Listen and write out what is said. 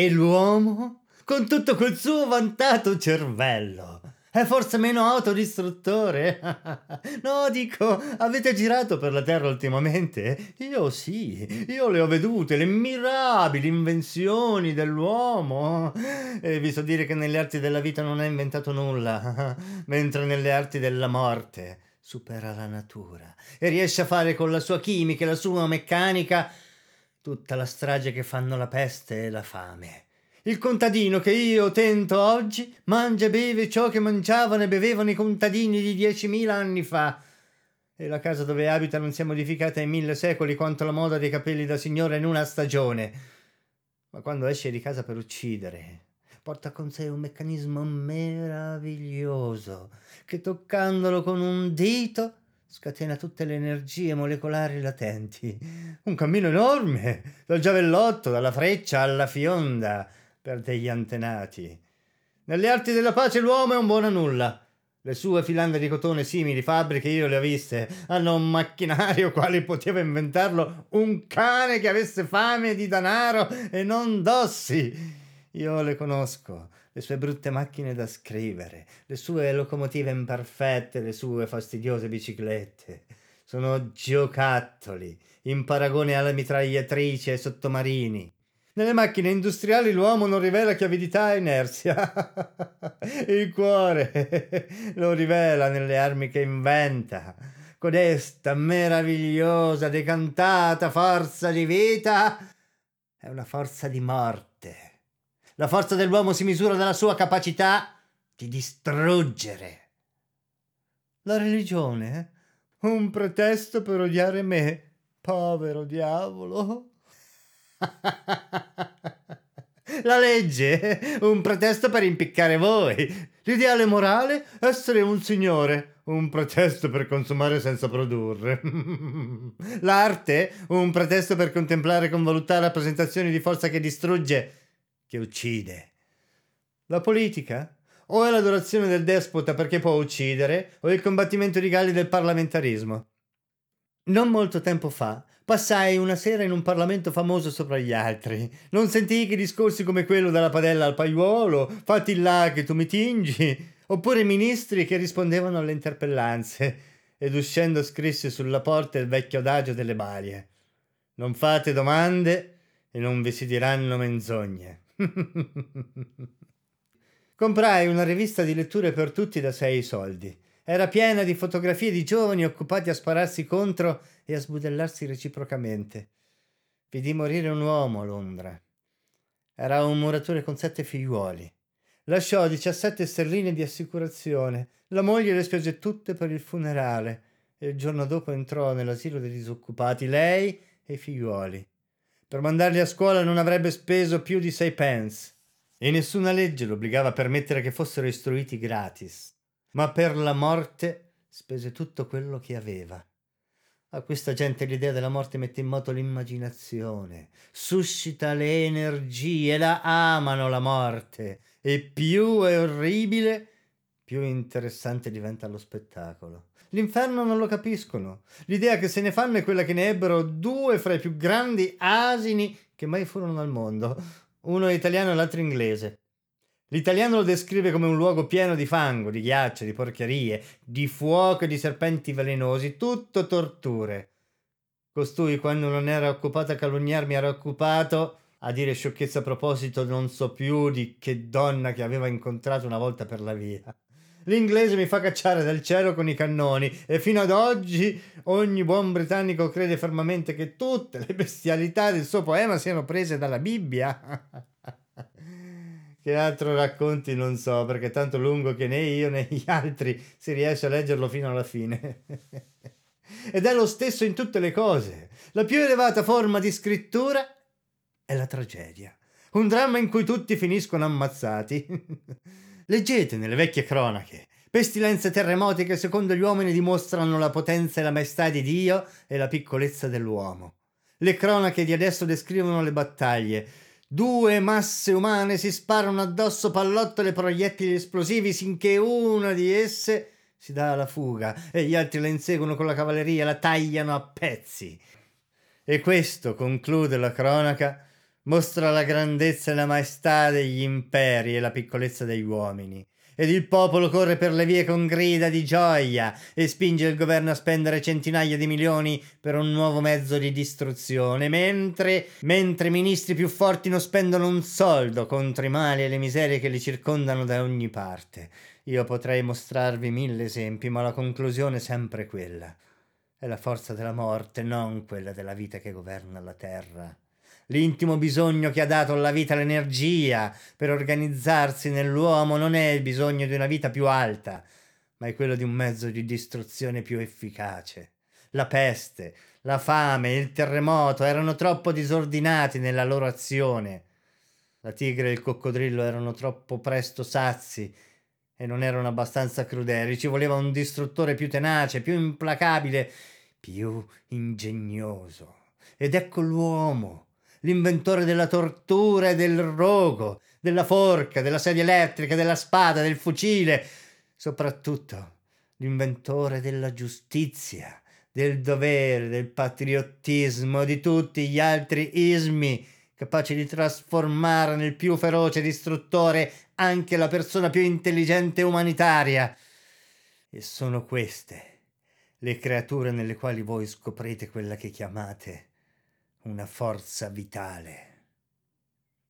E l'uomo, con tutto quel suo vantato cervello, è forse meno autodistruttore? no, dico, avete girato per la Terra ultimamente? Io sì, io le ho vedute, le mirabili invenzioni dell'uomo. E vi so dire che nelle arti della vita non ha inventato nulla, mentre nelle arti della morte supera la natura e riesce a fare con la sua chimica e la sua meccanica tutta la strage che fanno la peste e la fame. Il contadino che io tento oggi mangia e beve ciò che mangiavano e bevevano i contadini di diecimila anni fa. E la casa dove abita non si è modificata in mille secoli quanto la moda dei capelli da signora in una stagione. Ma quando esce di casa per uccidere, porta con sé un meccanismo meraviglioso che toccandolo con un dito scatena tutte le energie molecolari latenti. Un cammino enorme, dal giavellotto, dalla freccia alla fionda per degli antenati. Nelle arti della pace l'uomo è un buono a nulla. Le sue filande di cotone simili fabbriche io le ho viste. Hanno un macchinario quale poteva inventarlo un cane che avesse fame di danaro e non dossi. Io le conosco, le sue brutte macchine da scrivere, le sue locomotive imperfette, le sue fastidiose biciclette. Sono giocattoli in paragone alle mitragliatrici e ai sottomarini. Nelle macchine industriali l'uomo non rivela che e inerzia. Il cuore lo rivela nelle armi che inventa. Codesta meravigliosa, decantata forza di vita è una forza di morte. La forza dell'uomo si misura dalla sua capacità di distruggere. La religione? Un pretesto per odiare me, povero diavolo. La legge, un pretesto per impiccare voi. L'ideale morale, essere un signore, un pretesto per consumare senza produrre. L'arte, un pretesto per contemplare con voluttà rappresentazioni di forza che distrugge, che uccide. La politica, o è l'adorazione del despota perché può uccidere, o il combattimento di galli del parlamentarismo. Non molto tempo fa passai una sera in un Parlamento famoso sopra gli altri. Non sentii che discorsi come quello della padella al paiuolo, fatti là che tu mi tingi, oppure ministri che rispondevano alle interpellanze, ed uscendo scrissi sulla porta il vecchio adagio delle balie. Non fate domande e non vi si diranno menzogne. Comprai una rivista di letture per tutti da sei soldi era piena di fotografie di giovani occupati a spararsi contro e a sbudellarsi reciprocamente. Vidi morire un uomo a Londra. Era un muratore con sette figliuoli. Lasciò 17 sterline di assicurazione. La moglie le spese tutte per il funerale e il giorno dopo entrò nell'asilo dei disoccupati, lei e i figliuoli. Per mandarli a scuola non avrebbe speso più di sei pence e nessuna legge lo obbligava a permettere che fossero istruiti gratis ma per la morte spese tutto quello che aveva. A questa gente l'idea della morte mette in moto l'immaginazione, suscita le energie, la amano la morte e più è orribile, più interessante diventa lo spettacolo. L'inferno non lo capiscono. L'idea che se ne fanno è quella che ne ebbero due fra i più grandi asini che mai furono al mondo, uno italiano e l'altro inglese. L'italiano lo descrive come un luogo pieno di fango, di ghiaccio, di porcherie, di fuoco e di serpenti velenosi, tutto torture. Costui, quando non era occupato a calunniarmi, era occupato a dire sciocchezza a proposito non so più di che donna che aveva incontrato una volta per la via. L'inglese mi fa cacciare dal cielo con i cannoni e fino ad oggi ogni buon britannico crede fermamente che tutte le bestialità del suo poema siano prese dalla Bibbia. Che altro racconti non so, perché è tanto lungo che né io né gli altri si riesce a leggerlo fino alla fine. Ed è lo stesso in tutte le cose. La più elevata forma di scrittura è la tragedia. Un dramma in cui tutti finiscono ammazzati. Leggete nelle vecchie cronache. Pestilenze terremoti che secondo gli uomini dimostrano la potenza e la maestà di Dio e la piccolezza dell'uomo. Le cronache di adesso descrivono le battaglie, Due masse umane si sparano addosso pallottole e proiettili esplosivi sinché una di esse si dà alla fuga e gli altri la inseguono con la cavalleria, la tagliano a pezzi. E questo, conclude la cronaca, mostra la grandezza e la maestà degli imperi e la piccolezza degli uomini. Ed il popolo corre per le vie con grida di gioia e spinge il governo a spendere centinaia di milioni per un nuovo mezzo di distruzione, mentre, mentre ministri più forti non spendono un soldo contro i mali e le miserie che li circondano da ogni parte. Io potrei mostrarvi mille esempi, ma la conclusione è sempre quella. È la forza della morte, non quella della vita che governa la terra l'intimo bisogno che ha dato alla vita l'energia per organizzarsi nell'uomo non è il bisogno di una vita più alta, ma è quello di un mezzo di distruzione più efficace. La peste, la fame, il terremoto erano troppo disordinati nella loro azione. La tigre e il coccodrillo erano troppo presto sazi e non erano abbastanza crudeli. Ci voleva un distruttore più tenace, più implacabile, più ingegnoso. Ed ecco l'uomo l'inventore della tortura e del rogo, della forca, della sedia elettrica, della spada, del fucile, soprattutto l'inventore della giustizia, del dovere, del patriottismo, di tutti gli altri ismi, capaci di trasformare nel più feroce distruttore anche la persona più intelligente e umanitaria. E sono queste le creature nelle quali voi scoprite quella che chiamate una forza vitale.